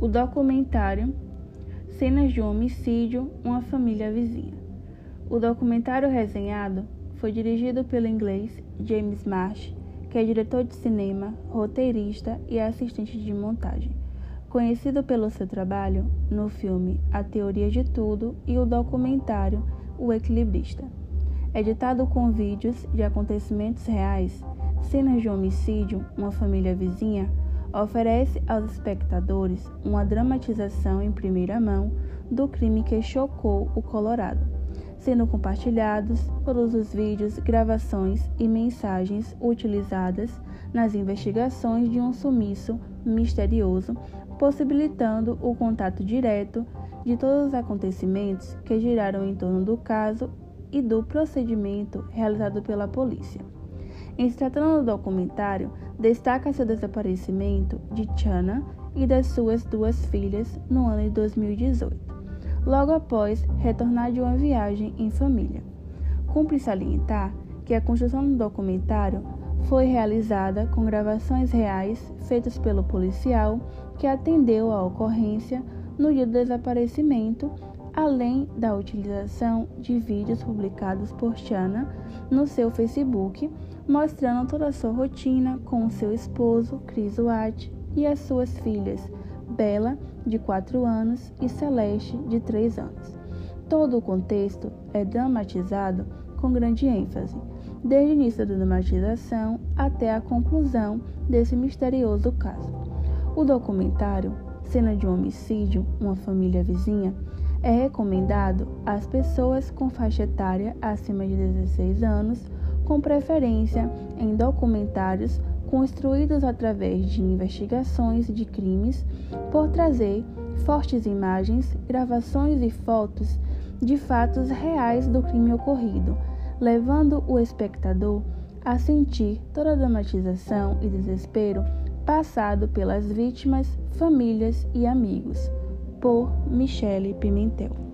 o documentário Cenas de um Homicídio, Uma Família Vizinha. O documentário resenhado foi dirigido pelo inglês James Marsh, que é diretor de cinema, roteirista e assistente de montagem, conhecido pelo seu trabalho no filme A Teoria de Tudo e o documentário O Equilibrista. Editado com vídeos de acontecimentos reais, Cenas de Homicídio, Uma Família Vizinha oferece aos espectadores uma dramatização em primeira mão do crime que chocou o Colorado, sendo compartilhados todos os vídeos, gravações e mensagens utilizadas nas investigações de um sumiço misterioso, possibilitando o contato direto de todos os acontecimentos que giraram em torno do caso e do procedimento realizado pela polícia. Em se tratando do documentário, destaca-se o desaparecimento de Chana e das suas duas filhas no ano de 2018, logo após retornar de uma viagem em família. Cumpre salientar que a construção do documentário foi realizada com gravações reais feitas pelo policial que atendeu à ocorrência no dia do desaparecimento além da utilização de vídeos publicados por Chana no seu Facebook, mostrando toda a sua rotina com seu esposo, Chris Watt, e as suas filhas, Bella, de 4 anos, e Celeste, de 3 anos. Todo o contexto é dramatizado com grande ênfase, desde o início da dramatização até a conclusão desse misterioso caso. O documentário Cena de um Homicídio, Uma Família Vizinha, é recomendado às pessoas com faixa etária acima de 16 anos, com preferência em documentários construídos através de investigações de crimes, por trazer fortes imagens, gravações e fotos de fatos reais do crime ocorrido, levando o espectador a sentir toda a dramatização e desespero passado pelas vítimas, famílias e amigos por Michele Pimentel.